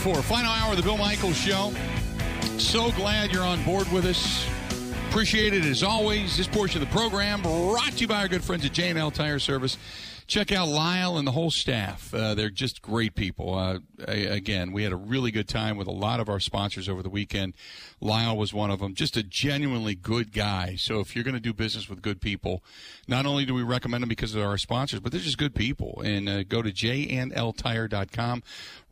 four, final hour of the Bill Michaels Show. So glad you're on board with us. Appreciate it as always. This portion of the program brought to you by our good friends at J&L Tire Service. Check out Lyle and the whole staff. Uh, they're just great people. Uh, again, we had a really good time with a lot of our sponsors over the weekend. Lyle was one of them. Just a genuinely good guy. So if you're going to do business with good people, not only do we recommend them because they're our sponsors, but they're just good people. And uh, go to jnltire.com,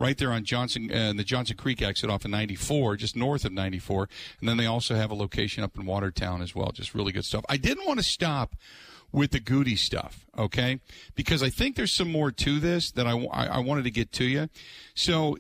right there on Johnson, uh, the Johnson Creek exit off of 94, just north of 94. And then they also have a location up in Watertown as well. Just really good stuff. I didn't want to stop with the Goody stuff, okay? Because I think there's some more to this that I, I, I wanted to get to you. So,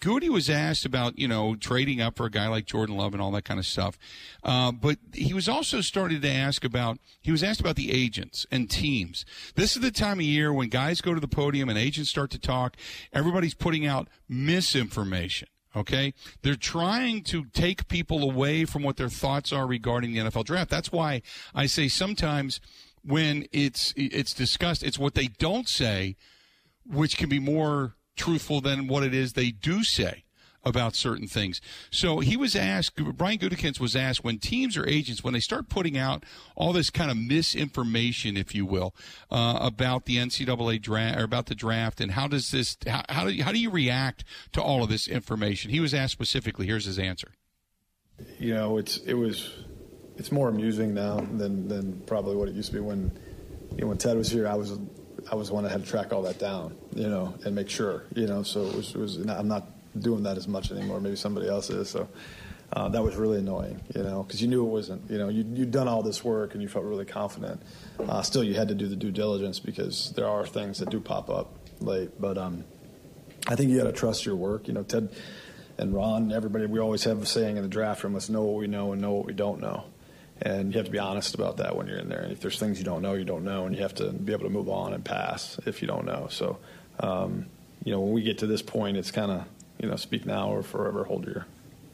Goody was asked about, you know, trading up for a guy like Jordan Love and all that kind of stuff. Uh, but he was also started to ask about, he was asked about the agents and teams. This is the time of year when guys go to the podium and agents start to talk. Everybody's putting out misinformation. Okay. They're trying to take people away from what their thoughts are regarding the NFL draft. That's why I say sometimes when it's it's discussed. It's what they don't say, which can be more truthful than what it is they do say about certain things. So he was asked, Brian Gutekunst was asked when teams or agents, when they start putting out all this kind of misinformation, if you will, uh, about the NCAA draft or about the draft, and how does this, how, how, do you, how do you react to all of this information? He was asked specifically. Here's his answer. You know, it's it was it's more amusing now than than probably what it used to be when you know when Ted was here. I was I was the one that had to track all that down, you know, and make sure, you know. So it was, it was I'm not doing that as much anymore. Maybe somebody else is. So uh, that was really annoying, you know, because you knew it wasn't. You know, you, you'd done all this work and you felt really confident. Uh, still, you had to do the due diligence because there are things that do pop up late. But um, I think you got to trust your work. You know, Ted and Ron, and everybody, we always have a saying in the draft room: "Let's know what we know and know what we don't know." And you have to be honest about that when you're in there. And if there's things you don't know, you don't know, and you have to be able to move on and pass if you don't know. So, um, you know, when we get to this point, it's kind of you know, speak now or forever hold your,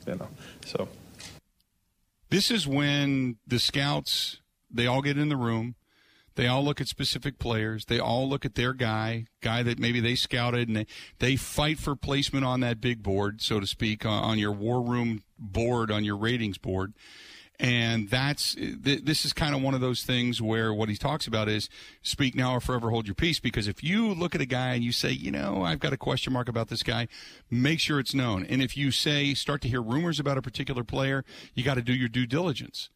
you know. So, this is when the scouts they all get in the room. They all look at specific players. They all look at their guy, guy that maybe they scouted, and they, they fight for placement on that big board, so to speak, on your war room board, on your ratings board. And that's this is kind of one of those things where what he talks about is speak now or forever hold your peace. Because if you look at a guy and you say, you know, I've got a question mark about this guy, make sure it's known. And if you say start to hear rumors about a particular player, you got to do your due diligence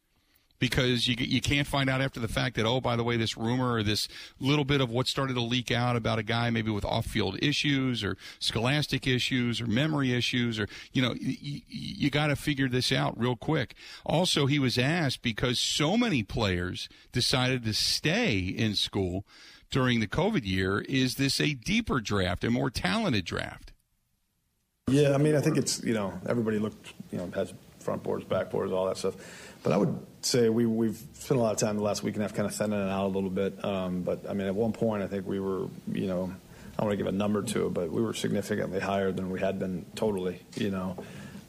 because you you can't find out after the fact that oh by the way this rumor or this little bit of what started to leak out about a guy maybe with off-field issues or scholastic issues or memory issues or you know you, you got to figure this out real quick. Also, he was asked because so many players decided to stay in school during the COVID year. Is this a deeper draft, a more talented draft? Yeah, I mean, I think it's you know everybody looked you know has front boards, back boards, all that stuff. But I would say we, we've spent a lot of time the last week and a half kind of thinning it out a little bit. Um, but I mean, at one point, I think we were, you know, I don't want to give a number to it, but we were significantly higher than we had been totally, you know.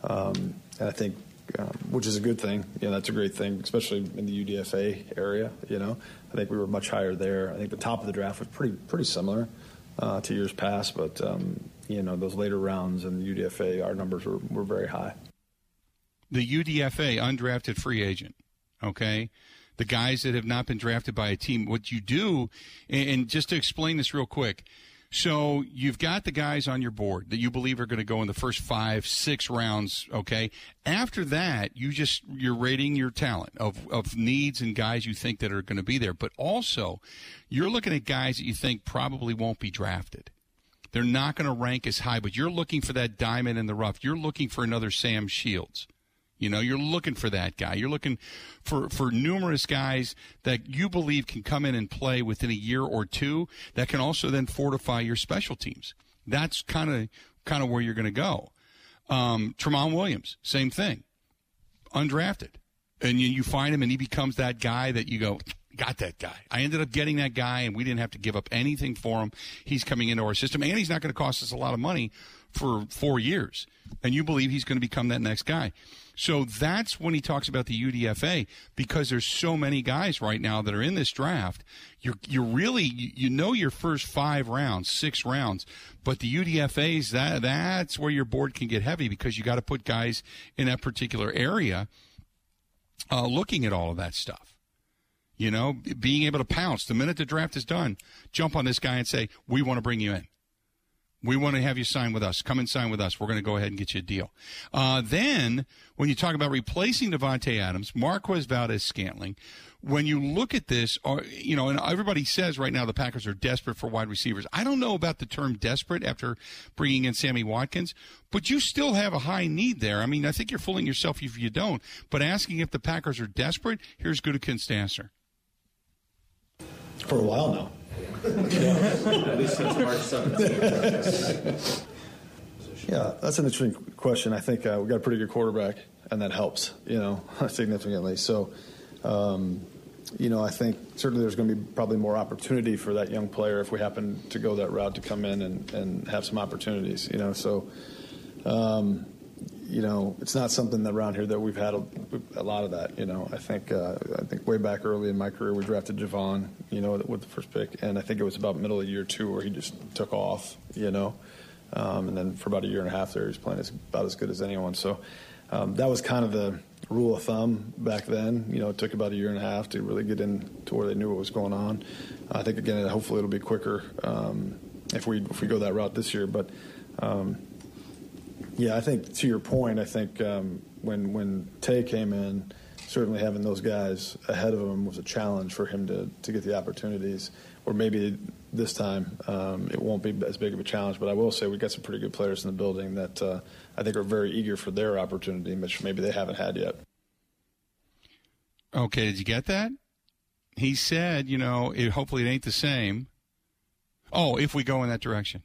Um, and I think, um, which is a good thing, you know, that's a great thing, especially in the UDFA area, you know. I think we were much higher there. I think the top of the draft was pretty pretty similar uh, to years past, but, um, you know, those later rounds in the UDFA, our numbers were, were very high the UDFA undrafted free agent. Okay. The guys that have not been drafted by a team. What you do, and just to explain this real quick. So you've got the guys on your board that you believe are going to go in the first five, six rounds. Okay. After that, you just, you're rating your talent of, of needs and guys you think that are going to be there. But also you're looking at guys that you think probably won't be drafted. They're not going to rank as high, but you're looking for that diamond in the rough. You're looking for another Sam Shields. You know, you're looking for that guy. You're looking for, for numerous guys that you believe can come in and play within a year or two that can also then fortify your special teams. That's kind of kind of where you're going to go. Um, Tramon Williams, same thing, undrafted, and you, you find him and he becomes that guy that you go, got that guy. I ended up getting that guy, and we didn't have to give up anything for him. He's coming into our system, and he's not going to cost us a lot of money for four years. And you believe he's going to become that next guy. So that's when he talks about the UDFA because there's so many guys right now that are in this draft. You're you're really you know your first five rounds, six rounds, but the UDFA's that that's where your board can get heavy because you got to put guys in that particular area, uh, looking at all of that stuff. You know, being able to pounce the minute the draft is done, jump on this guy and say, "We want to bring you in." We want to have you sign with us. Come and sign with us. We're going to go ahead and get you a deal. Uh, then, when you talk about replacing Davante Adams, Marquez Valdes Scantling, when you look at this, uh, you know, and everybody says right now the Packers are desperate for wide receivers. I don't know about the term desperate after bringing in Sammy Watkins, but you still have a high need there. I mean, I think you're fooling yourself if you don't. But asking if the Packers are desperate, here's Gutekunst's answer. For a while now. At least since March 17th. yeah, that's an interesting question. I think uh, we got a pretty good quarterback, and that helps, you know, significantly. So, um, you know, I think certainly there's going to be probably more opportunity for that young player if we happen to go that route to come in and, and have some opportunities, you know. So, um, you know, it's not something around here that we've had a, a lot of that. You know, I think uh, I think way back early in my career, we drafted Javon, you know, with the first pick, and I think it was about middle of year two where he just took off. You know, um, and then for about a year and a half there, he was playing as, about as good as anyone. So um, that was kind of the rule of thumb back then. You know, it took about a year and a half to really get in to where they knew what was going on. I think again, hopefully, it'll be quicker um, if we if we go that route this year, but. Um, yeah, I think to your point, I think um, when when Tay came in, certainly having those guys ahead of him was a challenge for him to to get the opportunities. Or maybe this time um, it won't be as big of a challenge. But I will say we got some pretty good players in the building that uh, I think are very eager for their opportunity, which maybe they haven't had yet. Okay, did you get that? He said, you know, it, hopefully it ain't the same. Oh, if we go in that direction.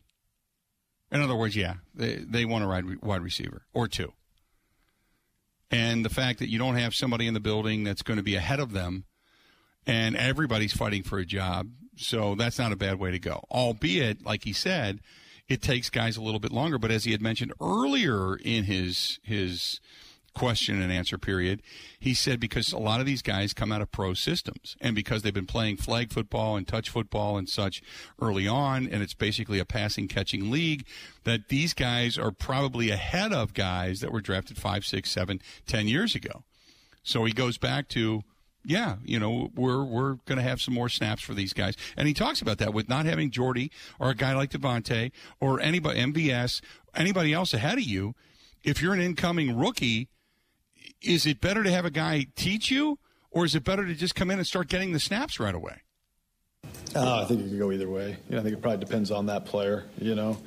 In other words, yeah, they, they want a wide receiver or two. And the fact that you don't have somebody in the building that's going to be ahead of them and everybody's fighting for a job. So that's not a bad way to go. Albeit, like he said, it takes guys a little bit longer. But as he had mentioned earlier in his his question and answer period, he said because a lot of these guys come out of pro systems and because they've been playing flag football and touch football and such early on, and it's basically a passing catching league, that these guys are probably ahead of guys that were drafted five, six, seven, ten years ago. So he goes back to yeah, you know, we're we're going to have some more snaps for these guys. And he talks about that with not having Jordy or a guy like Davante or anybody MVS, anybody else ahead of you. If you're an incoming rookie, is it better to have a guy teach you, or is it better to just come in and start getting the snaps right away? Uh, I think it could go either way. You know, I think it probably depends on that player. You know,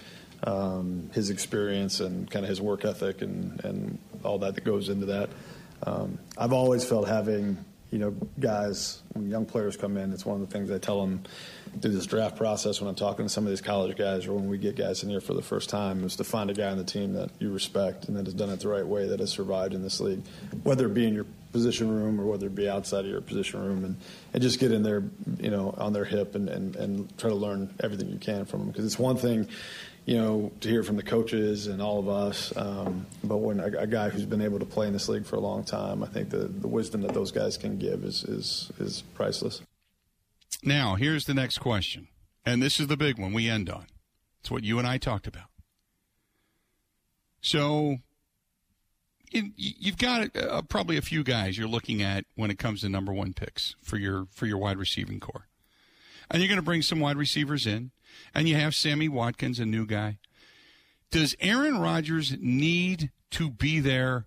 um, his experience and kind of his work ethic and and all that that goes into that. Um, I've always felt having you know guys when young players come in, it's one of the things I tell them through this draft process when I'm talking to some of these college guys or when we get guys in here for the first time is to find a guy on the team that you respect and that has done it the right way, that has survived in this league, whether it be in your position room or whether it be outside of your position room, and, and just get in there, you know, on their hip and, and, and try to learn everything you can from them. Because it's one thing, you know, to hear from the coaches and all of us, um, but when a, a, guy who's been able to play in this league for a long time, I think the, the wisdom that those guys can give is, is, is priceless. Now, here's the next question. And this is the big one we end on. It's what you and I talked about. So, you've got uh, probably a few guys you're looking at when it comes to number one picks for your for your wide receiving core, and you're going to bring some wide receivers in, and you have Sammy Watkins, a new guy. Does Aaron Rodgers need to be there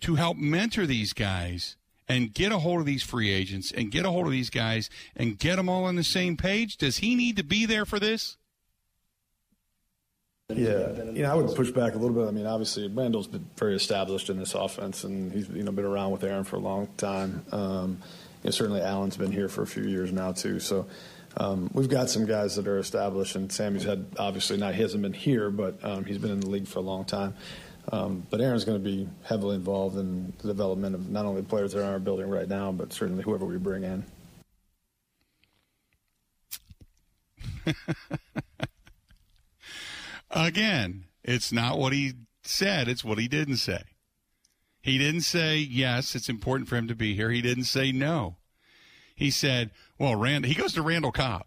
to help mentor these guys and get a hold of these free agents and get a hold of these guys and get them all on the same page? Does he need to be there for this? Yeah, you know, I would push back a little bit. I mean, obviously, Randall's been very established in this offense, and he's you know been around with Aaron for a long time. Um, you know, certainly, Allen's been here for a few years now too. So um, we've got some guys that are established, and Sammy's had obviously not he hasn't been here, but um, he's been in the league for a long time. Um, but Aaron's going to be heavily involved in the development of not only players that are in our building right now, but certainly whoever we bring in. Again, it's not what he said, it's what he didn't say. He didn't say, yes, it's important for him to be here. He didn't say no. He said, well, Rand, he goes to Randall Cobb,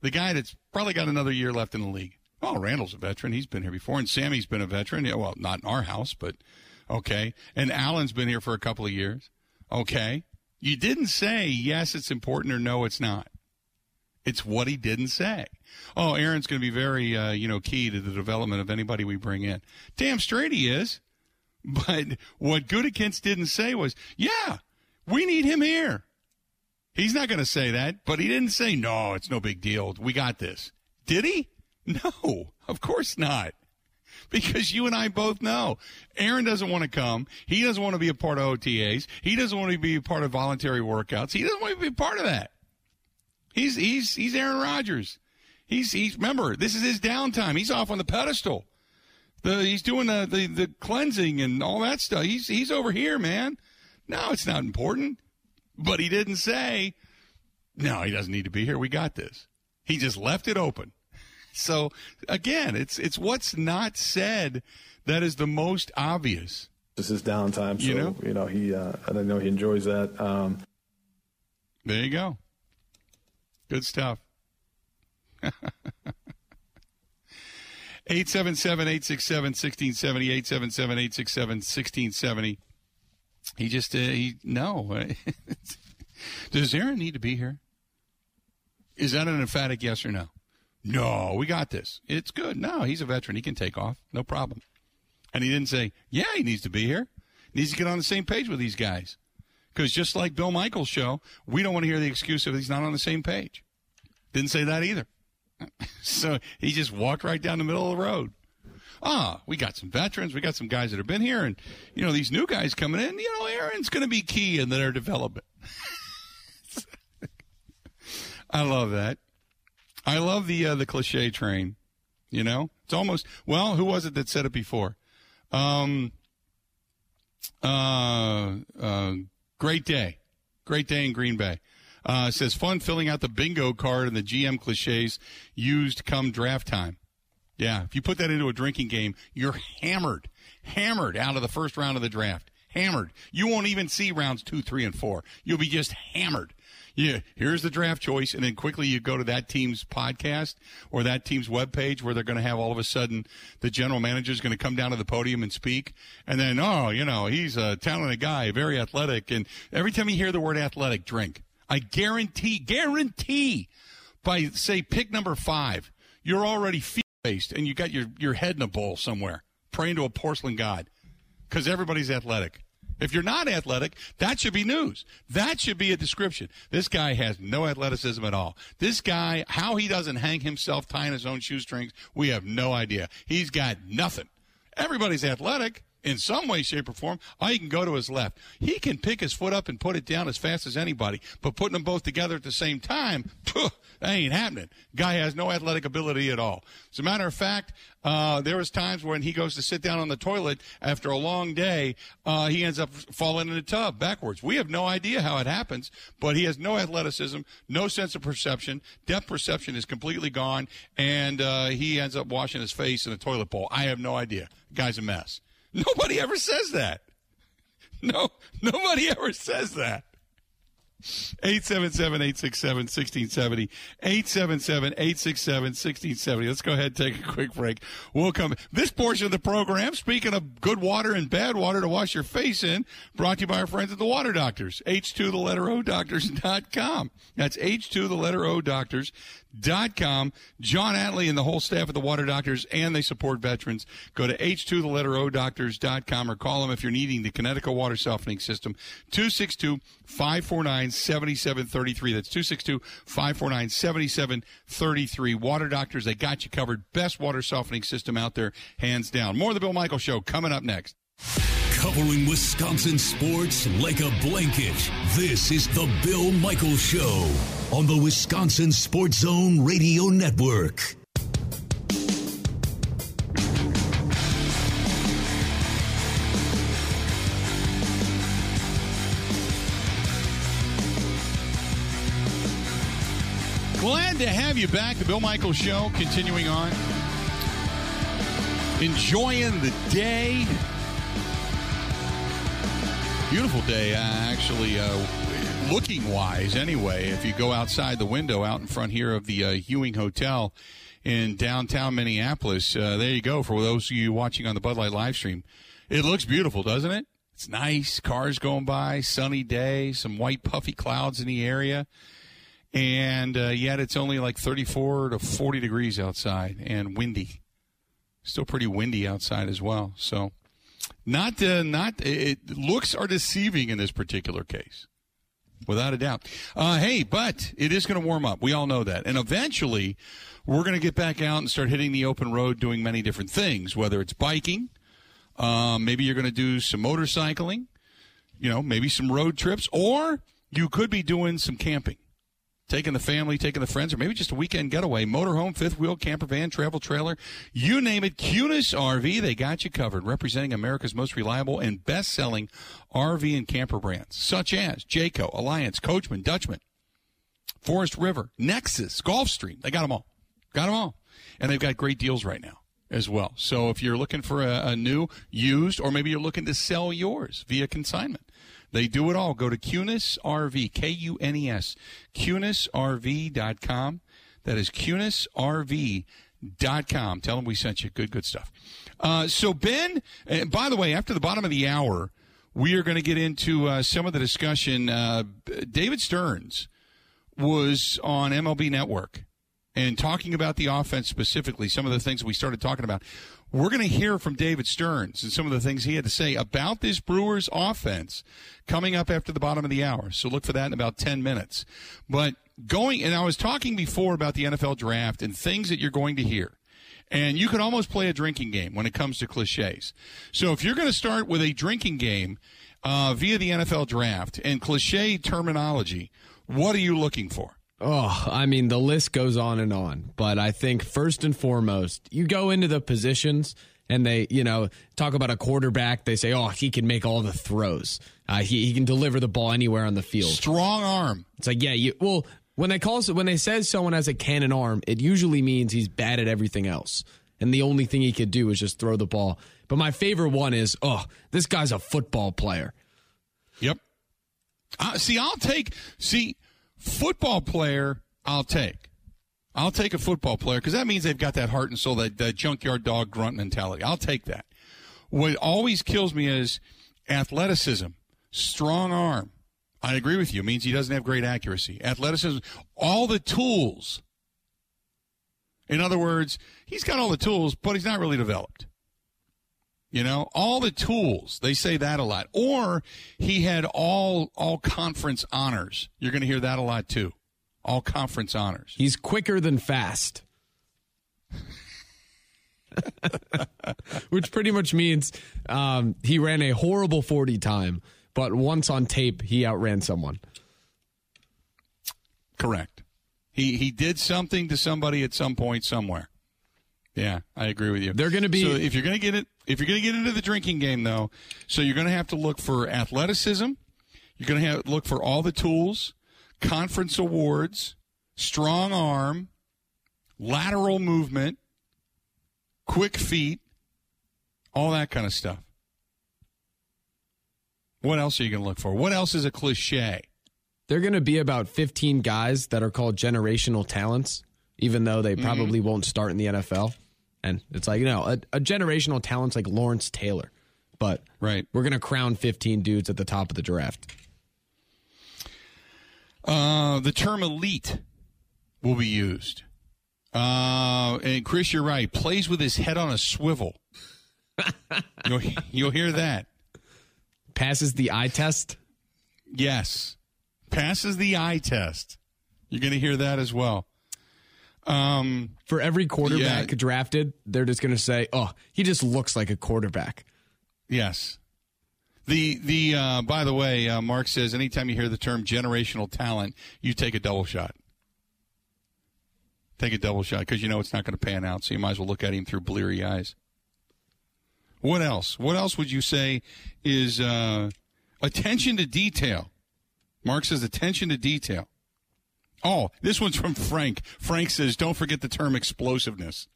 the guy that's probably got another year left in the league. Oh, Randall's a veteran. He's been here before. And Sammy's been a veteran. Yeah, well, not in our house, but okay. And Allen's been here for a couple of years. Okay. You didn't say, yes, it's important or no, it's not. It's what he didn't say. Oh, Aaron's going to be very, uh, you know, key to the development of anybody we bring in. Damn straight he is. But what Gutekunst didn't say was, yeah, we need him here. He's not going to say that, but he didn't say, no, it's no big deal. We got this. Did he? No, of course not. Because you and I both know Aaron doesn't want to come. He doesn't want to be a part of OTAs. He doesn't want to be a part of voluntary workouts. He doesn't want to be a part of that. He's he's he's Aaron Rodgers. He's he's remember this is his downtime. He's off on the pedestal. The he's doing the, the the cleansing and all that stuff. He's he's over here, man. No, it's not important. But he didn't say, no, he doesn't need to be here. We got this. He just left it open. So again, it's it's what's not said that is the most obvious. This is downtime, so You know? you know he. Uh, I know he enjoys that. Um, There you go. Good stuff. 877 867 1670. 877 867 1670. He just, uh, he, no. Does Aaron need to be here? Is that an emphatic yes or no? No, we got this. It's good. No, he's a veteran. He can take off. No problem. And he didn't say, yeah, he needs to be here. He needs to get on the same page with these guys. Because just like Bill Michaels' show, we don't want to hear the excuse of he's not on the same page. Didn't say that either. so he just walked right down the middle of the road. Ah, we got some veterans. We got some guys that have been here. And, you know, these new guys coming in, you know, Aaron's going to be key in their development. I love that. I love the uh, the cliche train. You know, it's almost well. Who was it that said it before? Um, uh, uh, great day, great day in Green Bay. Uh, says fun filling out the bingo card and the GM cliches used come draft time. Yeah, if you put that into a drinking game, you're hammered, hammered out of the first round of the draft. Hammered. You won't even see rounds two, three, and four. You'll be just hammered. Yeah, here's the draft choice, and then quickly you go to that team's podcast or that team's webpage where they're going to have all of a sudden the general manager is going to come down to the podium and speak, and then oh, you know, he's a talented guy, very athletic, and every time you hear the word athletic, drink. I guarantee, guarantee, by say pick number five, you're already faced and you got your your head in a bowl somewhere, praying to a porcelain god, because everybody's athletic. If you're not athletic, that should be news. That should be a description. This guy has no athleticism at all. This guy, how he doesn't hang himself tying his own shoestrings, we have no idea. He's got nothing. Everybody's athletic in some way, shape, or form. Oh, he can go to his left. He can pick his foot up and put it down as fast as anybody, but putting them both together at the same time, that ain't happening. Guy has no athletic ability at all. As a matter of fact, uh, there was times when he goes to sit down on the toilet after a long day, uh, he ends up falling in a tub backwards. We have no idea how it happens, but he has no athleticism, no sense of perception. Depth perception is completely gone, and uh, he ends up washing his face in a toilet bowl. I have no idea. guy's a mess. Nobody ever says that. No, nobody ever says that. 877-867-1670. 877-867-1670. Let's go ahead and take a quick break. We'll come. This portion of the program, speaking of good water and bad water to wash your face in, brought to you by our friends at the Water Doctors. H2 the letter O doctors.com. That's H2 the letter O doctors dot com. John Atley and the whole staff of the Water Doctors, and they support veterans. Go to H2 the doctors.com or call them if you're needing the Kinetico water softening system. 262 549 7733. That's 262 549 7733. Water Doctors, they got you covered. Best water softening system out there, hands down. More of the Bill Michael Show coming up next. Covering Wisconsin sports like a blanket. This is the Bill Michael Show on the Wisconsin Sports Zone Radio Network. Glad to have you back. The Bill Michaels Show continuing on. Enjoying the day. Beautiful day, uh, actually, uh, looking wise, anyway. If you go outside the window out in front here of the uh, Hewing Hotel in downtown Minneapolis, uh, there you go. For those of you watching on the Bud Light live stream, it looks beautiful, doesn't it? It's nice. Cars going by, sunny day, some white puffy clouds in the area. And uh, yet it's only like 34 to 40 degrees outside and windy. Still pretty windy outside as well. So not uh, not it looks are deceiving in this particular case. Without a doubt. Uh, hey, but it is going to warm up. We all know that. And eventually, we're going to get back out and start hitting the open road doing many different things, whether it's biking, um, maybe you're going to do some motorcycling, you know, maybe some road trips, or you could be doing some camping taking the family, taking the friends, or maybe just a weekend getaway, motorhome, fifth wheel, camper van, travel trailer, you name it. Kunes RV, they got you covered, representing America's most reliable and best selling RV and camper brands, such as Jayco, Alliance, Coachmen, Dutchman, Forest River, Nexus, Gulfstream. They got them all. Got them all. And they've got great deals right now as well. So if you're looking for a, a new, used, or maybe you're looking to sell yours via consignment, they do it all. Go to Kunes RV, K U N E S, KunesRV.com. That is KunesRV.com. Tell them we sent you. Good, good stuff. Uh, so, Ben, uh, by the way, after the bottom of the hour, we are going to get into uh, some of the discussion. Uh, David Stearns was on MLB Network and talking about the offense specifically, some of the things we started talking about. We're going to hear from David Stearns and some of the things he had to say about this Brewers offense coming up after the bottom of the hour. So look for that in about 10 minutes. But going, and I was talking before about the NFL draft and things that you're going to hear. And you can almost play a drinking game when it comes to cliches. So if you're going to start with a drinking game uh, via the NFL draft and cliche terminology, what are you looking for? Oh, I mean, the list goes on and on. But I think first and foremost, you go into the positions and they, you know, talk about a quarterback. They say, oh, he can make all the throws. Uh, he, he can deliver the ball anywhere on the field. Strong arm. It's like, yeah, you, well, when they call when they say someone has a cannon arm, it usually means he's bad at everything else. And the only thing he could do is just throw the ball. But my favorite one is, oh, this guy's a football player. Yep. Uh, see, I'll take, see, Football player, I'll take. I'll take a football player because that means they've got that heart and soul, that, that junkyard dog grunt mentality. I'll take that. What always kills me is athleticism, strong arm. I agree with you. It means he doesn't have great accuracy. Athleticism, all the tools. In other words, he's got all the tools, but he's not really developed. You know, all the tools. They say that a lot. Or he had all all conference honors. You're going to hear that a lot too. All conference honors. He's quicker than fast. Which pretty much means um, he ran a horrible 40 time, but once on tape, he outran someone. Correct. He he did something to somebody at some point somewhere. Yeah, I agree with you. They're going to be. So if you're going to get it, if you're going to get into the drinking game, though, so you're going to have to look for athleticism. You're going to have look for all the tools, conference awards, strong arm, lateral movement, quick feet, all that kind of stuff. What else are you going to look for? What else is a cliche? They're going to be about 15 guys that are called generational talents, even though they mm-hmm. probably mm-hmm. won't start in the NFL. And it's like, you know, a, a generational talent's like Lawrence Taylor. But right. we're going to crown 15 dudes at the top of the draft. Uh, the term elite will be used. Uh, and Chris, you're right. Plays with his head on a swivel. you'll, you'll hear that. Passes the eye test? Yes. Passes the eye test. You're going to hear that as well. Um, For every quarterback yeah. drafted, they're just going to say, "Oh, he just looks like a quarterback." Yes. The the uh, by the way, uh, Mark says anytime you hear the term generational talent, you take a double shot. Take a double shot because you know it's not going to pan out, so you might as well look at him through bleary eyes. What else? What else would you say is uh, attention to detail? Mark says attention to detail. Oh, this one's from Frank. Frank says, "Don't forget the term explosiveness."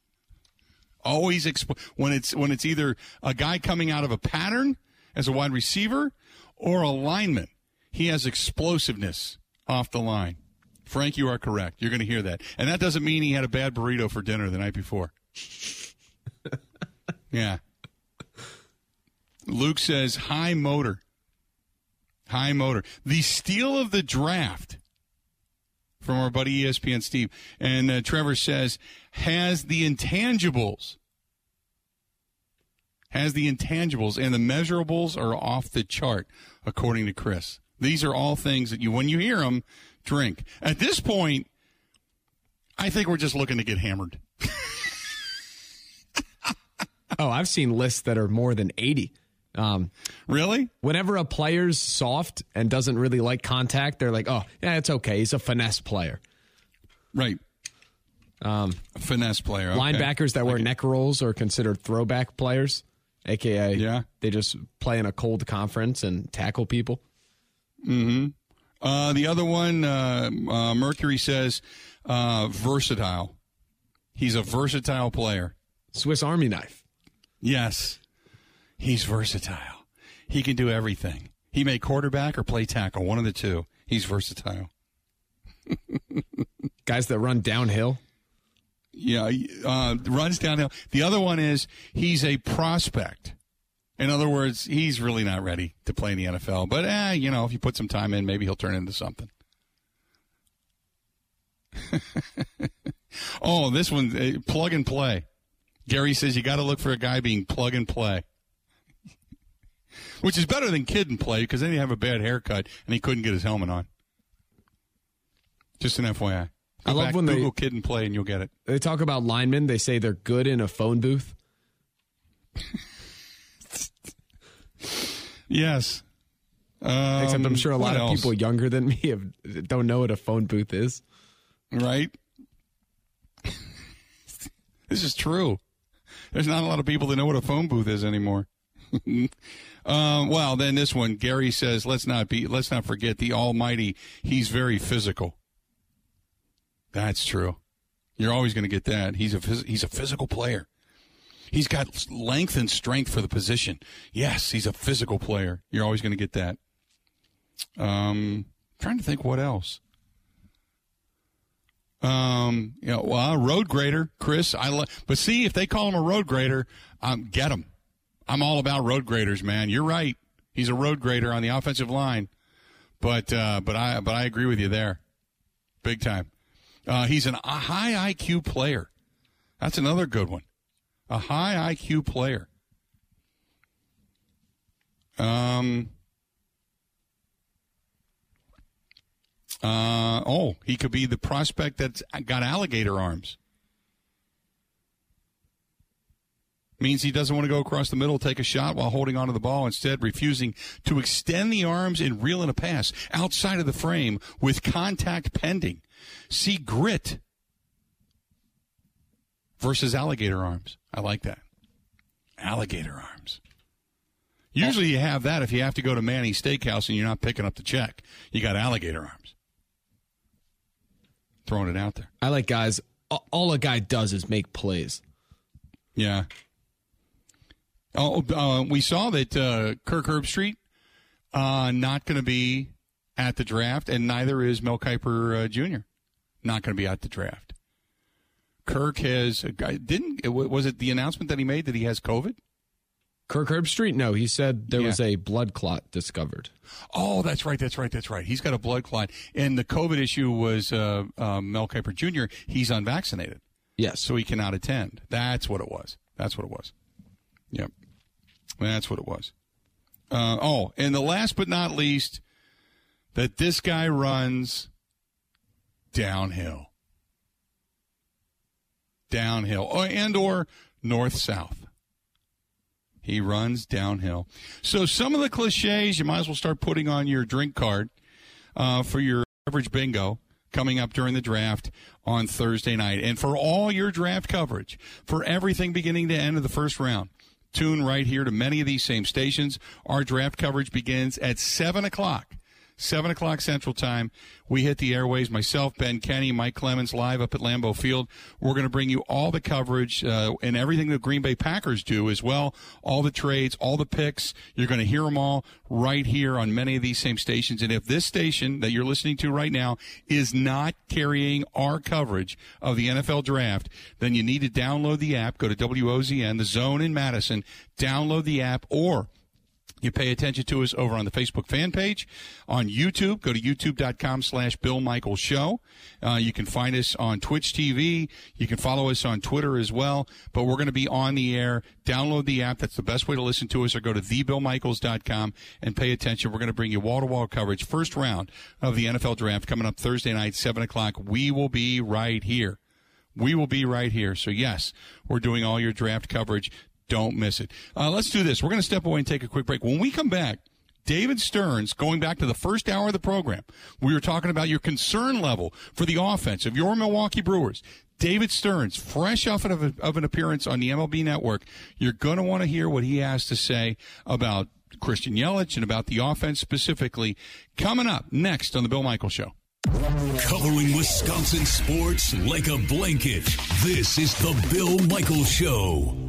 Always exp- when it's when it's either a guy coming out of a pattern as a wide receiver or a lineman, he has explosiveness off the line. Frank, you are correct. You're going to hear that, and that doesn't mean he had a bad burrito for dinner the night before. yeah. Luke says high motor. High motor. The steal of the draft from our buddy ESPN Steve. And uh, Trevor says, has the intangibles. Has the intangibles and the measurables are off the chart, according to Chris. These are all things that you, when you hear them, drink. At this point, I think we're just looking to get hammered. oh, I've seen lists that are more than 80. Um, really? Whenever a player's soft and doesn't really like contact, they're like, oh, yeah, it's okay. He's a finesse player. Right. Um, finesse player. Okay. Linebackers that wear neck rolls are considered throwback players, aka yeah. they just play in a cold conference and tackle people. Hmm. Uh, the other one, uh, uh, Mercury says, uh, versatile. He's a versatile player. Swiss Army knife. Yes. He's versatile. He can do everything. He may quarterback or play tackle, one of the two. He's versatile. Guys that run downhill. Yeah, uh, runs downhill. The other one is he's a prospect. In other words, he's really not ready to play in the NFL. But, eh, you know, if you put some time in, maybe he'll turn into something. oh, this one, uh, plug and play. Gary says you got to look for a guy being plug and play which is better than kid and play because then you have a bad haircut and he couldn't get his helmet on. Just an FYI. Go I love back, when Google they kid and play and you'll get it. They talk about linemen. They say they're good in a phone booth. yes. Um, Except I'm sure a lot of people younger than me have, don't know what a phone booth is. Right? this is true. There's not a lot of people that know what a phone booth is anymore. um, well, then this one, Gary says, let's not be, let's not forget the Almighty. He's very physical. That's true. You're always going to get that. He's a phys- he's a physical player. He's got length and strength for the position. Yes, he's a physical player. You're always going to get that. Um, trying to think what else. Um, well, road grader, Chris. I love, but see if they call him a road grader, um, get him. I'm all about road graders, man. You're right. He's a road grader on the offensive line, but uh, but I but I agree with you there, big time. Uh, he's an, a high IQ player. That's another good one. A high IQ player. Um. Uh, oh, he could be the prospect that's got alligator arms. Means he doesn't want to go across the middle, take a shot while holding onto the ball, instead refusing to extend the arms and reel in a pass outside of the frame with contact pending. See grit versus alligator arms. I like that. Alligator arms. Usually you have that if you have to go to Manny's Steakhouse and you're not picking up the check. You got alligator arms. Throwing it out there. I like guys. All a guy does is make plays. Yeah. Oh, uh, we saw that uh, Kirk Herbstreit uh, not going to be at the draft, and neither is Mel Kiper uh, Jr. Not going to be at the draft. Kirk has didn't was it the announcement that he made that he has COVID? Kirk Herbstreit? No, he said there yeah. was a blood clot discovered. Oh, that's right, that's right, that's right. He's got a blood clot, and the COVID issue was uh, uh, Mel Kiper Jr. He's unvaccinated. Yes, so he cannot attend. That's what it was. That's what it was. Yep, that's what it was. Uh, oh, and the last but not least, that this guy runs downhill, downhill, oh, and or north south. He runs downhill. So some of the cliches you might as well start putting on your drink card uh, for your average bingo coming up during the draft on Thursday night. And for all your draft coverage, for everything beginning to end of the first round, tune right here to many of these same stations. Our draft coverage begins at 7 o'clock. 7 o'clock Central Time. We hit the airways. Myself, Ben Kenny, Mike Clemens, live up at Lambeau Field. We're going to bring you all the coverage uh, and everything the Green Bay Packers do as well. All the trades, all the picks. You're going to hear them all right here on many of these same stations. And if this station that you're listening to right now is not carrying our coverage of the NFL draft, then you need to download the app. Go to WOZN, the zone in Madison, download the app or you pay attention to us over on the Facebook fan page, on YouTube. Go to youtube.com slash Bill Michaels Show. Uh, you can find us on Twitch TV. You can follow us on Twitter as well. But we're going to be on the air. Download the app. That's the best way to listen to us. Or go to thebillmichaels.com and pay attention. We're going to bring you wall to wall coverage. First round of the NFL draft coming up Thursday night, 7 o'clock. We will be right here. We will be right here. So, yes, we're doing all your draft coverage. Don't miss it. Uh, let's do this. We're going to step away and take a quick break. When we come back, David Stearns, going back to the first hour of the program, we were talking about your concern level for the offense of your Milwaukee Brewers. David Stearns, fresh off of, of an appearance on the MLB Network, you're going to want to hear what he has to say about Christian Yelich and about the offense specifically. Coming up next on the Bill Michael Show. Covering Wisconsin sports like a blanket. This is the Bill Michael Show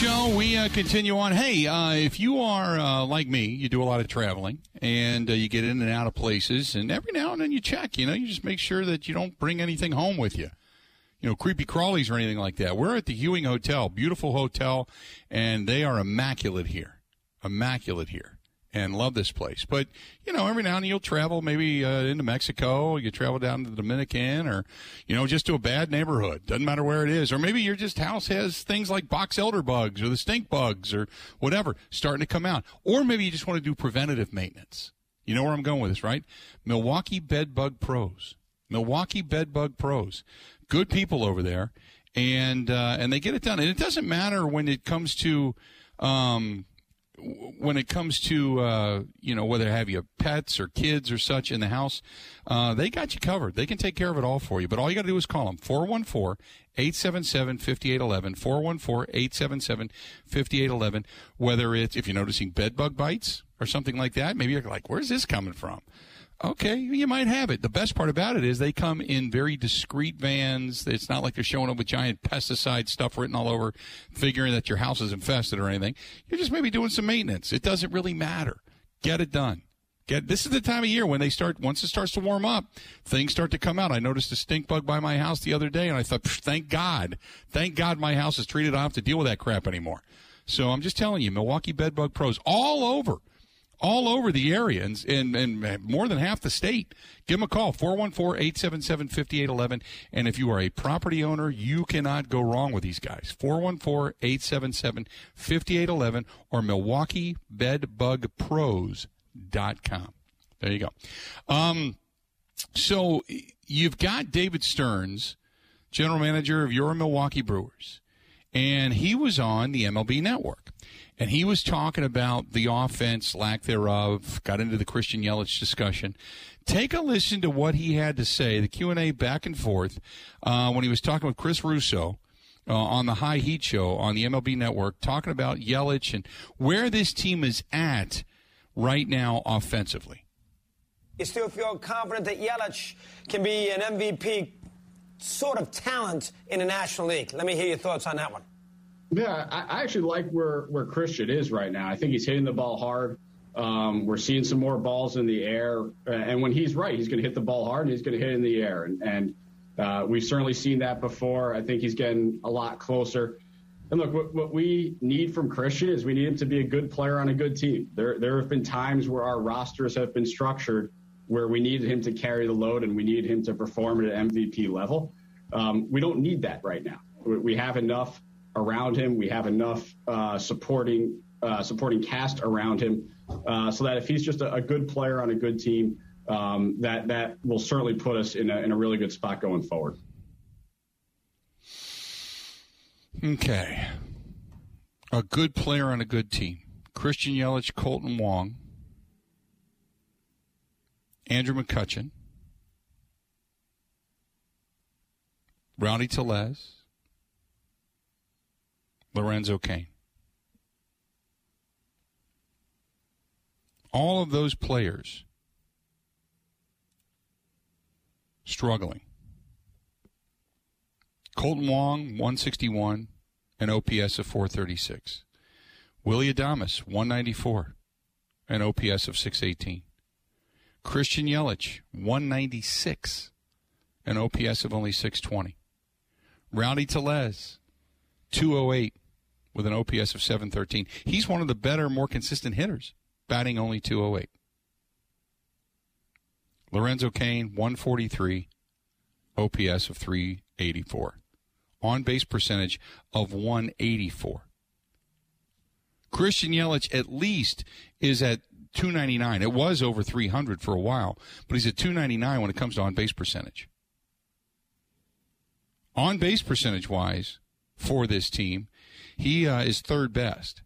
Show. We uh, continue on. Hey, uh, if you are uh, like me, you do a lot of traveling and uh, you get in and out of places, and every now and then you check. You know, you just make sure that you don't bring anything home with you. You know, creepy crawlies or anything like that. We're at the Hewing Hotel, beautiful hotel, and they are immaculate here. Immaculate here and love this place. But you know, every now and then you'll travel maybe uh, into Mexico, you travel down to the Dominican, or you know, just to a bad neighborhood. Doesn't matter where it is, or maybe your just house has things like box elder bugs or the stink bugs or whatever starting to come out, or maybe you just want to do preventative maintenance. You know where I'm going with this, right? Milwaukee Bed Bug Pros, Milwaukee Bed Bug Pros, good people over there, and uh, and they get it done. And it doesn't matter when it comes to um, when it comes to uh, you know whether have you pets or kids or such in the house, uh, they got you covered. They can take care of it all for you. But all you got to do is call them 414-877-5811, 414-877-5811. Whether it's if you're noticing bed bug bites or something like that, maybe you're like, where's this coming from? Okay, you might have it. The best part about it is they come in very discreet vans. It's not like they're showing up with giant pesticide stuff written all over, figuring that your house is infested or anything. You're just maybe doing some maintenance. It doesn't really matter. Get it done. Get this is the time of year when they start once it starts to warm up, things start to come out. I noticed a stink bug by my house the other day, and I thought, thank God, thank God my house is treated. I don't have to deal with that crap anymore. So I'm just telling you, Milwaukee bed bug Pros all over all over the area and, and, and more than half the state. Give them a call, 414-877-5811. And if you are a property owner, you cannot go wrong with these guys. 414-877-5811 or MilwaukeeBedBugPros.com. There you go. Um, so you've got David Stearns, general manager of your Milwaukee Brewers, and he was on the MLB network and he was talking about the offense, lack thereof. Got into the Christian Yelich discussion. Take a listen to what he had to say, the Q and A back and forth, uh, when he was talking with Chris Russo. Uh, on the High Heat show on the MLB Network, talking about Yelich and where this team is at right now offensively. You still feel confident that Yelich can be an MVP sort of talent in the National League? Let me hear your thoughts on that one. Yeah, I, actually like where where Christian is right now. I think he's hitting the ball hard. Um, we're seeing some more balls in the air, uh, and when he's right, he's going to hit the ball hard and he's going to hit in the air. And, and uh, we've certainly seen that before. I think he's getting a lot closer. And look, what, what, we need from Christian is we need him to be a good player on a good team. There, there have been times where our rosters have been structured where we needed him to carry the load and we needed him to perform at an MVP level. Um, we don't need that right now. We, have enough around him. We have enough uh, supporting uh, supporting cast around him, uh, so that if he's just a, a, good player on a good team, um, that that will certainly put us in a, in a really good spot going forward. Okay, a good player on a good team: Christian Yelich, Kolten Wong, Andrew McCutchen, Rowdy Tellez, Lorenzo Cain. All of those players struggling. Kolten Wong, 161, an OPS of 436. Willy Adames, 194, an OPS of 618. Christian Yelich, 196, an OPS of only 620. Rowdy Tellez, 208 with an OPS of 713. He's one of the better, more consistent hitters, batting only 208. Lorenzo Cain, 143, OPS of 384. On base percentage of 184. Christian Yelich at least is at 299. It was over 300 for a while, but he's at 299 when it comes to on base percentage. On base percentage wise for this team, he uh, is third best.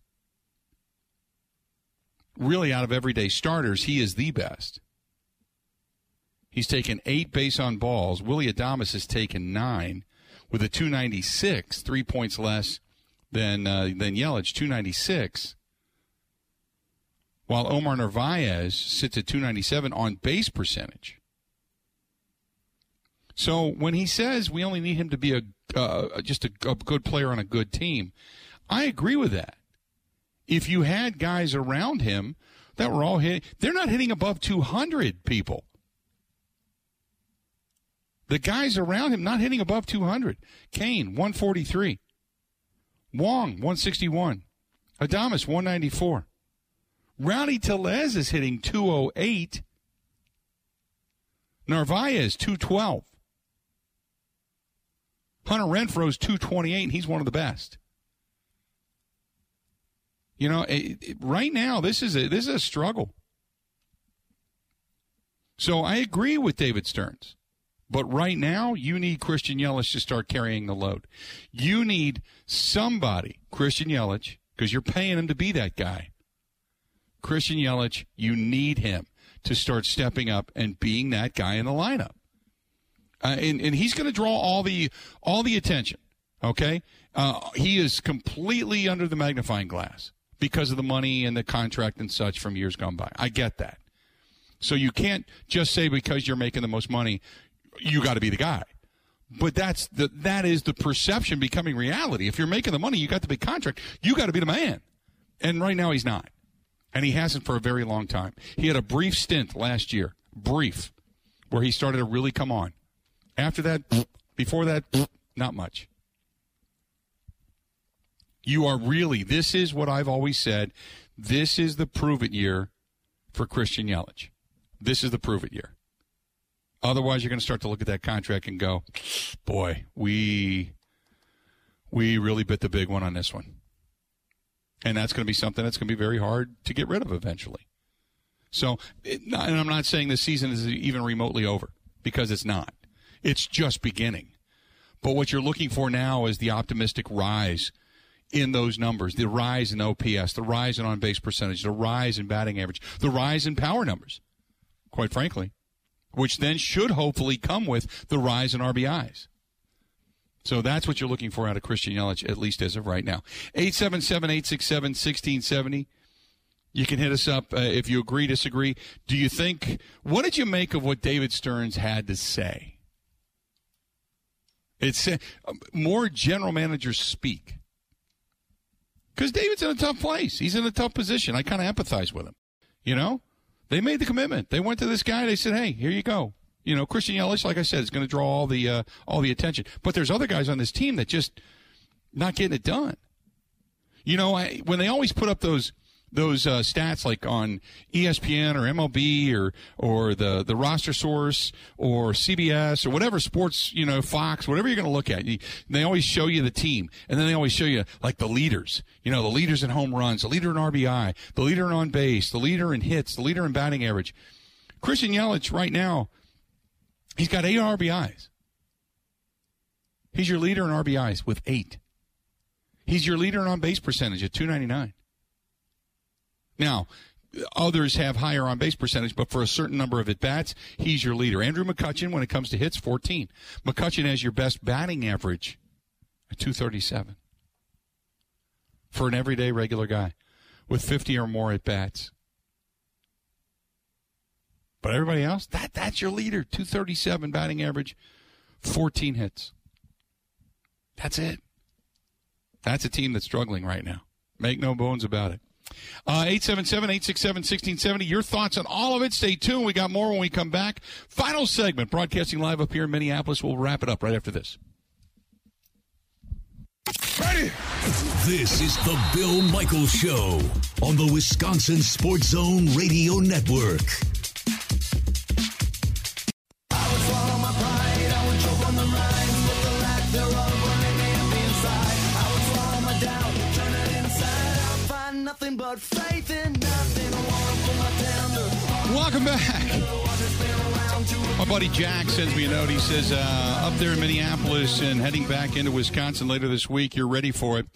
Really, out of everyday starters, he is the best. He's taken eight base on balls. Willy Adames has taken nine with a 296, three points less than uh, than Yelich, 296. While Omar Narvaez sits at 297 on base percentage. So when he says we only need him to be a uh, just a, a good player on a good team, I agree with that. If you had guys around him that were all hitting, they're not hitting above 200 people. The guys around him not hitting above 200. Cain 143. Wong, 161. Adames, 194. Rowdy Tellez is hitting 208. Narvaez, 212. Hunter Renfroe's 228, and he's one of the best. You know, it, it, right now this is a this is a struggle. So I agree with David Stearns. But right now, you need Christian Yelich to start carrying the load. You need somebody, Christian Yelich, because you're paying him to be that guy. Christian Yelich, you need him to start stepping up and being that guy in the lineup uh, and, and he's going to draw all the all the attention. Okay, uh, he is completely under the magnifying glass because of the money and the contract and such from years gone by. I get that. So you can't just say because you're making the most money, you got to be the guy. But that's the that is the perception becoming reality. If you're making the money, you got the big contract, you got to be the man. And right now he's not. And he hasn't for a very long time. He had a brief stint last year, brief, where he started to really come on. After that, before that, not much. You are really, this is what I've always said. This is the prove it year for Christian Yelich. This is the prove it year. Otherwise, you're going to start to look at that contract and go, boy, we we really bit the big one on this one. And that's going to be something that's going to be very hard to get rid of eventually. So, and I'm not saying the season is even remotely over because it's not. It's just beginning. But what you're looking for now is the optimistic rise in those numbers, the rise in OPS, the rise in on base percentage, the rise in batting average, the rise in power numbers, quite frankly, which then should hopefully come with the rise in RBIs. So that's what you're looking for out of Christian Yelich, at least as of right now. 877 867 1670. You can hit us up uh, if you agree, disagree. Do you think, what did you make of what David Stearns had to say? It's uh, more general managers speak because David's in a tough place. He's in a tough position. I kind of empathize with him. You know, they made the commitment. They went to this guy. They said, "Hey, here you go." You know, Christian Yelich, like I said, is going to draw all the uh, all the attention. But there's other guys on this team that just not getting it done. You know, I, when they always put up those those uh, stats like on ESPN or MLB or or the the roster source or CBS or whatever sports you know Fox whatever you're going to look at you, they always show you the team and then they always show you like the leaders you know the leaders in home runs the leader in RBI the leader in on base the leader in hits the leader in batting average Christian Yelich right now he's got eight RBIs he's your leader in RBIs with eight he's your leader in on base percentage at 299 now, others have higher on base percentage, but for a certain number of at bats, he's your leader. Andrew McCutchen, when it comes to hits, 14. McCutchen has your best batting average at 237 for an everyday regular guy with 50 or more at bats. But everybody else, that that's your leader. 237 batting average, 14 hits. That's it. That's a team that's struggling right now. Make no bones about it. Uh, 877 867 1670. Your thoughts on all of it. Stay tuned. We got more when we come back. Final segment, broadcasting live up here in Minneapolis. We'll wrap it up right after this. Ready? This is the Bill Michaels Show on the Wisconsin Sports Zone Radio Network. Welcome back. My buddy Jack sends me a note. He says, uh, up there in Minneapolis and heading back into Wisconsin later this week, you're ready for it.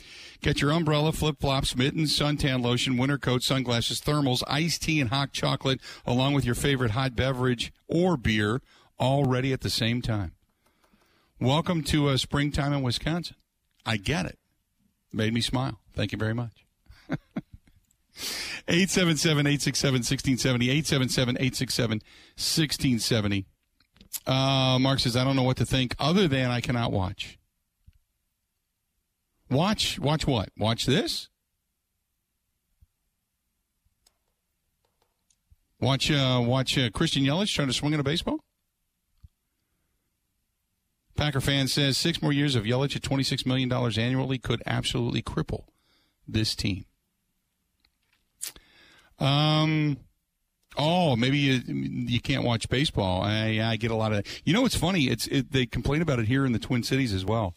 Get your umbrella, flip flops, mittens, suntan lotion, winter coat, sunglasses, thermals, iced tea, and hot chocolate, along with your favorite hot beverage or beer, all ready at the same time. Welcome to uh, springtime in Wisconsin. I get it. Made me smile. Thank you very much. 877 867 1670. 877 867 1670. Uh, Mark says, I don't know what to think other than I cannot watch. Watch, watch what? Watch this? Watch, uh, watch uh, Christian Yelich trying to swing at a baseball? Packer fan says six more years of Yelich at $26 million annually could absolutely cripple this team. Um, oh, maybe you you can't watch baseball. I I get a lot of. You know what's funny? It's it, they complain about it here in the Twin Cities as well.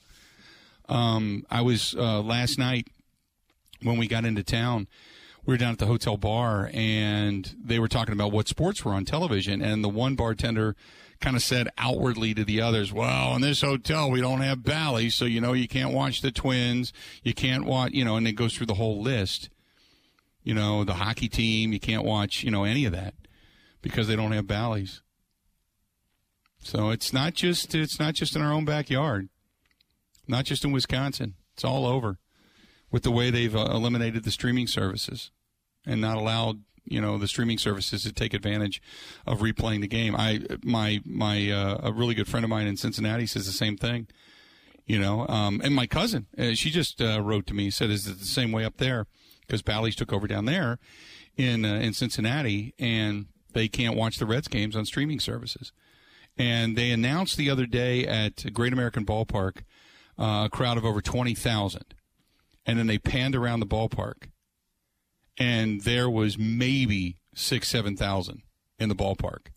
Um, I was uh, last night when we got into town. We were down at the hotel bar, and they were talking about what sports were on television. And the one bartender kind of said outwardly to the others, "Well, in this hotel we don't have Bally, so you know you can't watch the Twins, you can't watch, you know." And it goes through the whole list you know, the hockey team. You can't watch, you know, any of that because they don't have Bally's. So it's not just it's not just in our own backyard, not just in Wisconsin. It's all over with the way they've uh, eliminated the streaming services and not allowed you know the streaming services to take advantage of replaying the game. I my my uh, a really good friend of mine in Cincinnati says the same thing. You know, um, and my cousin, uh, she just uh, wrote to me said, "Is it the same way up there?" Because Bally's took over down there in uh, in Cincinnati, and they can't watch the Reds games on streaming services. And they announced the other day at Great American Ballpark uh, a crowd of over twenty thousand, and then they panned around the ballpark, and there was maybe six seven thousand in the ballpark,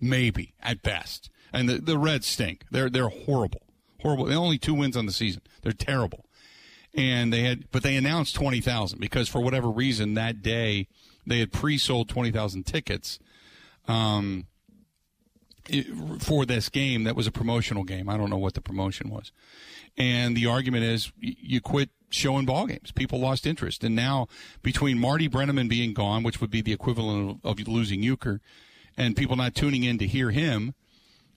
maybe at best. And the the Reds stink. They're they're horrible, horrible. They only two wins on the season. They're terrible and they had, but they announced twenty thousand because for whatever reason that day they had pre-sold twenty thousand tickets. Um, for this game that was a promotional game. I don't know what the promotion was. And the argument is you quit showing ball games. People lost interest. And now between Marty Brennaman being gone, which would be the equivalent of, of losing Uecker, and people not tuning in to hear him,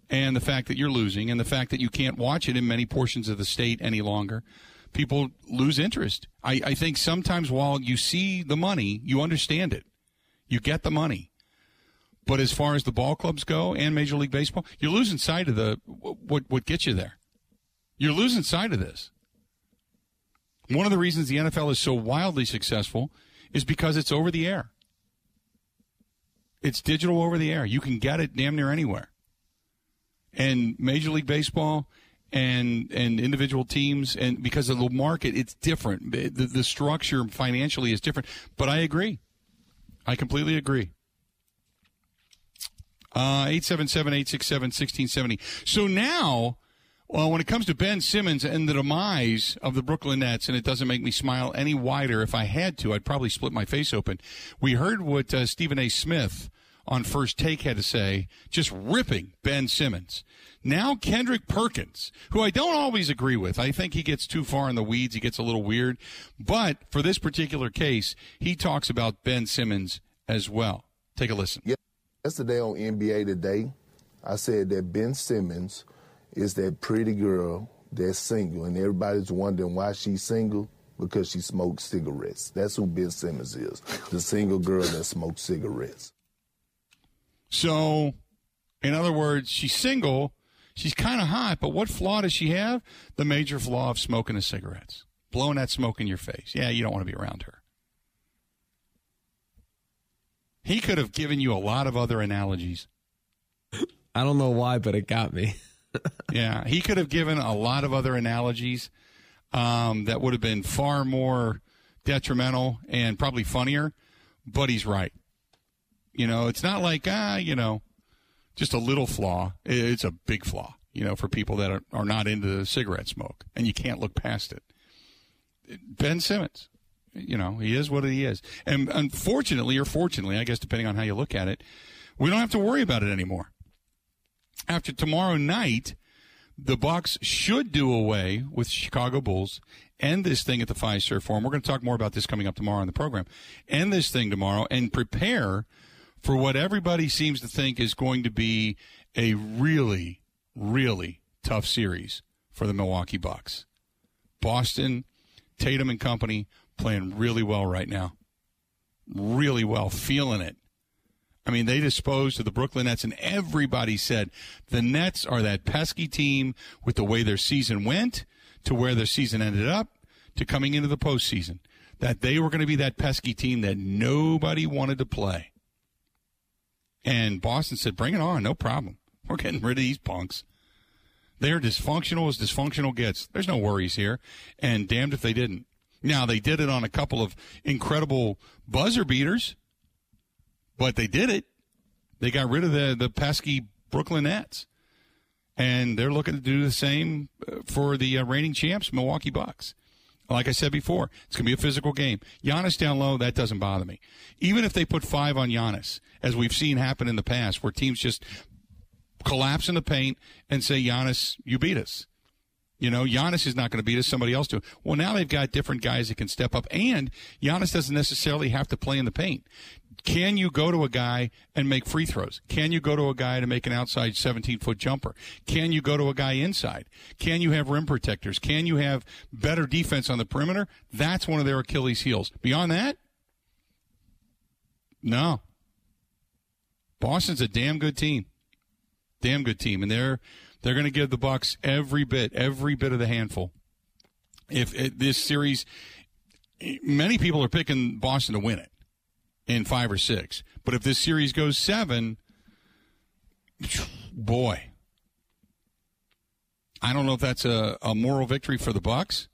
and the fact that you're losing, and the fact that you can't watch it in many portions of the state any longer, people lose interest. I, I think sometimes while you see the money, you understand it. You get the money. But as far as the ball clubs go and Major League Baseball, you're losing sight of the what what gets you there. You're losing sight of this. One of the reasons the NFL is so wildly successful is because it's over the air. It's digital over the air. You can get it damn near anywhere. And Major League Baseball and and individual teams and because of the market it's different the, the structure financially is different but i agree I completely agree. Uh, 877 867 1670. So now, well, when it comes to Ben Simmons and the demise of the Brooklyn Nets, and it doesn't make me smile any wider, if I had to, I'd probably split my face open. We heard what uh, Stephen A. Smith on First Take had to say, just ripping Ben Simmons. Now Kendrick Perkins, who I don't always agree with. I think he gets too far in the weeds. He gets a little weird. But for this particular case, he talks about Ben Simmons as well. Take a listen. Yesterday on NBA Today, I said that Ben Simmons is that pretty girl that's single, and everybody's wondering why she's single because she smokes cigarettes. That's who Ben Simmons is, the single girl that smokes cigarettes. So, in other words, she's single. She's kind of hot, but what flaw does she have? The major flaw of smoking the cigarettes, blowing that smoke in your face. Yeah, you don't want to be around her. He could have given you a lot of other analogies. I don't know why, but it got me. yeah, he could have given a lot of other analogies um, that would have been far more detrimental and probably funnier, but he's right. You know, it's not like, ah, you know, just a little flaw. It's a big flaw, you know, for people that are, are not into cigarette smoke, and you can't look past it. Ben Simmons, you know, he is what he is. And unfortunately, or fortunately, I guess, depending on how you look at it, we don't have to worry about it anymore. After tomorrow night, the Bucks should do away with Chicago Bulls, end this thing at the Fiserv Forum. We're going to talk more about this coming up tomorrow on the program. End this thing tomorrow and prepare for what everybody seems to think is going to be a really, really tough series for the Milwaukee Bucks. Boston, Tatum and company playing really well right now. Really well, feeling it. I mean, they disposed of the Brooklyn Nets, and everybody said the Nets are that pesky team with the way their season went to where their season ended up to coming into the postseason. That they were going to be that pesky team that nobody wanted to play. And Boston said, bring it on, no problem. We're getting rid of these punks. They're dysfunctional as dysfunctional gets. There's no worries here. And damned if they didn't. Now, they did it on a couple of incredible buzzer beaters, but they did it. They got rid of the, the pesky Brooklyn Nets. And they're looking to do the same uh, for the uh, reigning champs, Milwaukee Bucks. Like I said before, it's going to be a physical game. Giannis down low, that doesn't bother me. Even if they put five on Giannis, as we've seen happen in the past, where teams just collapse in the paint and say, Giannis, you beat us. You know, Giannis is not going to beat us. Somebody else do. Well, now they've got different guys that can step up, and Giannis doesn't necessarily have to play in the paint. Can you go to a guy and make free throws? Can you go to a guy to make an outside 17 foot jumper? Can you go to a guy inside? Can you have rim protectors? Can you have better defense on the perimeter? That's one of their Achilles heels. Beyond that, no. Boston's a damn good team. Damn good team. And they're, they're going to give the Bucks every bit, every bit of the handful. If it, this series, many people are picking Boston to win it in five or six. But if this series goes seven, boy, I don't know if that's a, a moral victory for the Bucks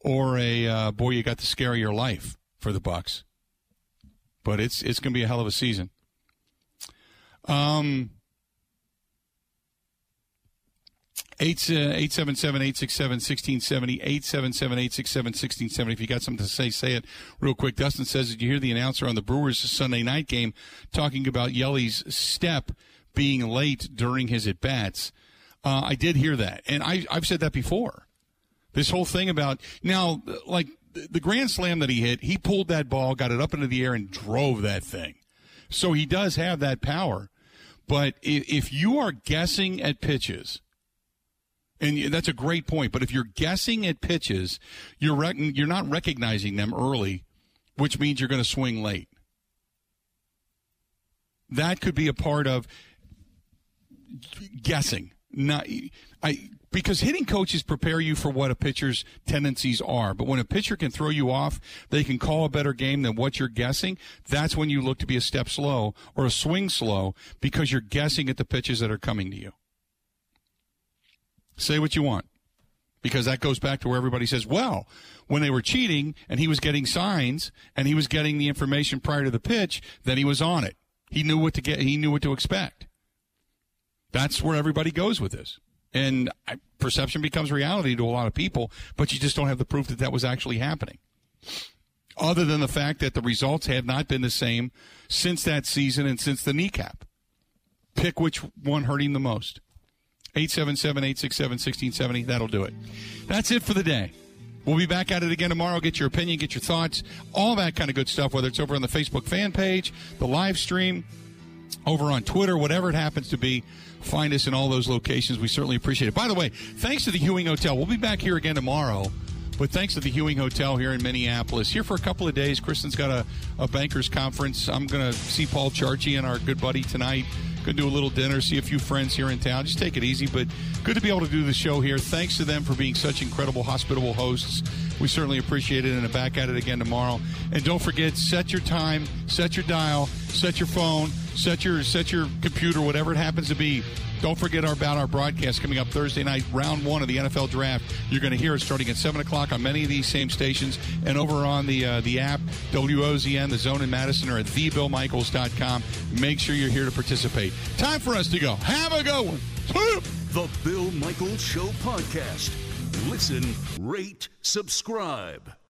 or a uh, boy, you got the scare of your life for the Bucks. But it's it's going to be a hell of a season. Um. 877-867-1670, 877-867-1670. If you got something to say, say it real quick. Dustin says, did you hear the announcer on the Brewers Sunday night game talking about Yelly's step being late during his at-bats? Uh, I did hear that. And I, I've said that before. This whole thing about, now, like, the grand slam that he hit, he pulled that ball, got it up into the air, and drove that thing. So he does have that power. But if you are guessing at pitches, and that's a great point. But if you're guessing at pitches, you're rec- you're not recognizing them early, which means you're going to swing late. That could be a part of guessing. Not I because hitting coaches prepare you for what a pitcher's tendencies are. But when a pitcher can throw you off, they can call a better game than what you're guessing. That's when you look to be a step slow or a swing slow because you're guessing at the pitches that are coming to you. Say what you want. because that goes back to where everybody says, well, when they were cheating and he was getting signs and he was getting the information prior to the pitch, then he was on it. He knew what to get. He knew what to expect. That's where everybody goes with this. And I, perception becomes reality to a lot of people, but you just don't have the proof that that was actually happening. Other than the fact that the results have not been the same since that season and since the kneecap. Pick which one hurting the most. 877 867 1670. That'll do it. That's it for the day. We'll be back at it again tomorrow. Get your opinion, get your thoughts, all that kind of good stuff, whether it's over on the Facebook fan page, the live stream, over on Twitter, whatever it happens to be. Find us in all those locations. We certainly appreciate it. By the way, thanks to the Hewing Hotel. We'll be back here again tomorrow. But thanks to the Hewing Hotel here in Minneapolis. Here for a couple of days. Kristen's got a, a bankers conference. I'm going to see Paul Charchi and our good buddy tonight. To do a little dinner, see a few friends here in town. Just take it easy, but good to be able to do the show here. Thanks to them for being such incredible, hospitable hosts. We certainly appreciate it, and back at it again tomorrow. And don't forget, set your time, set your dial, set your phone, set your set your computer, whatever it happens to be. Don't forget about our broadcast coming up Thursday night, round one of the NFL Draft. You're going to hear it starting at seven o'clock on many of these same stations, and over on the uh, the app WOZN, the Zone in Madison, or at thebillmichaels.com. Make sure you're here to participate. Time for us to go. Have a good one. The Bill Michaels Show podcast. Listen, rate, subscribe.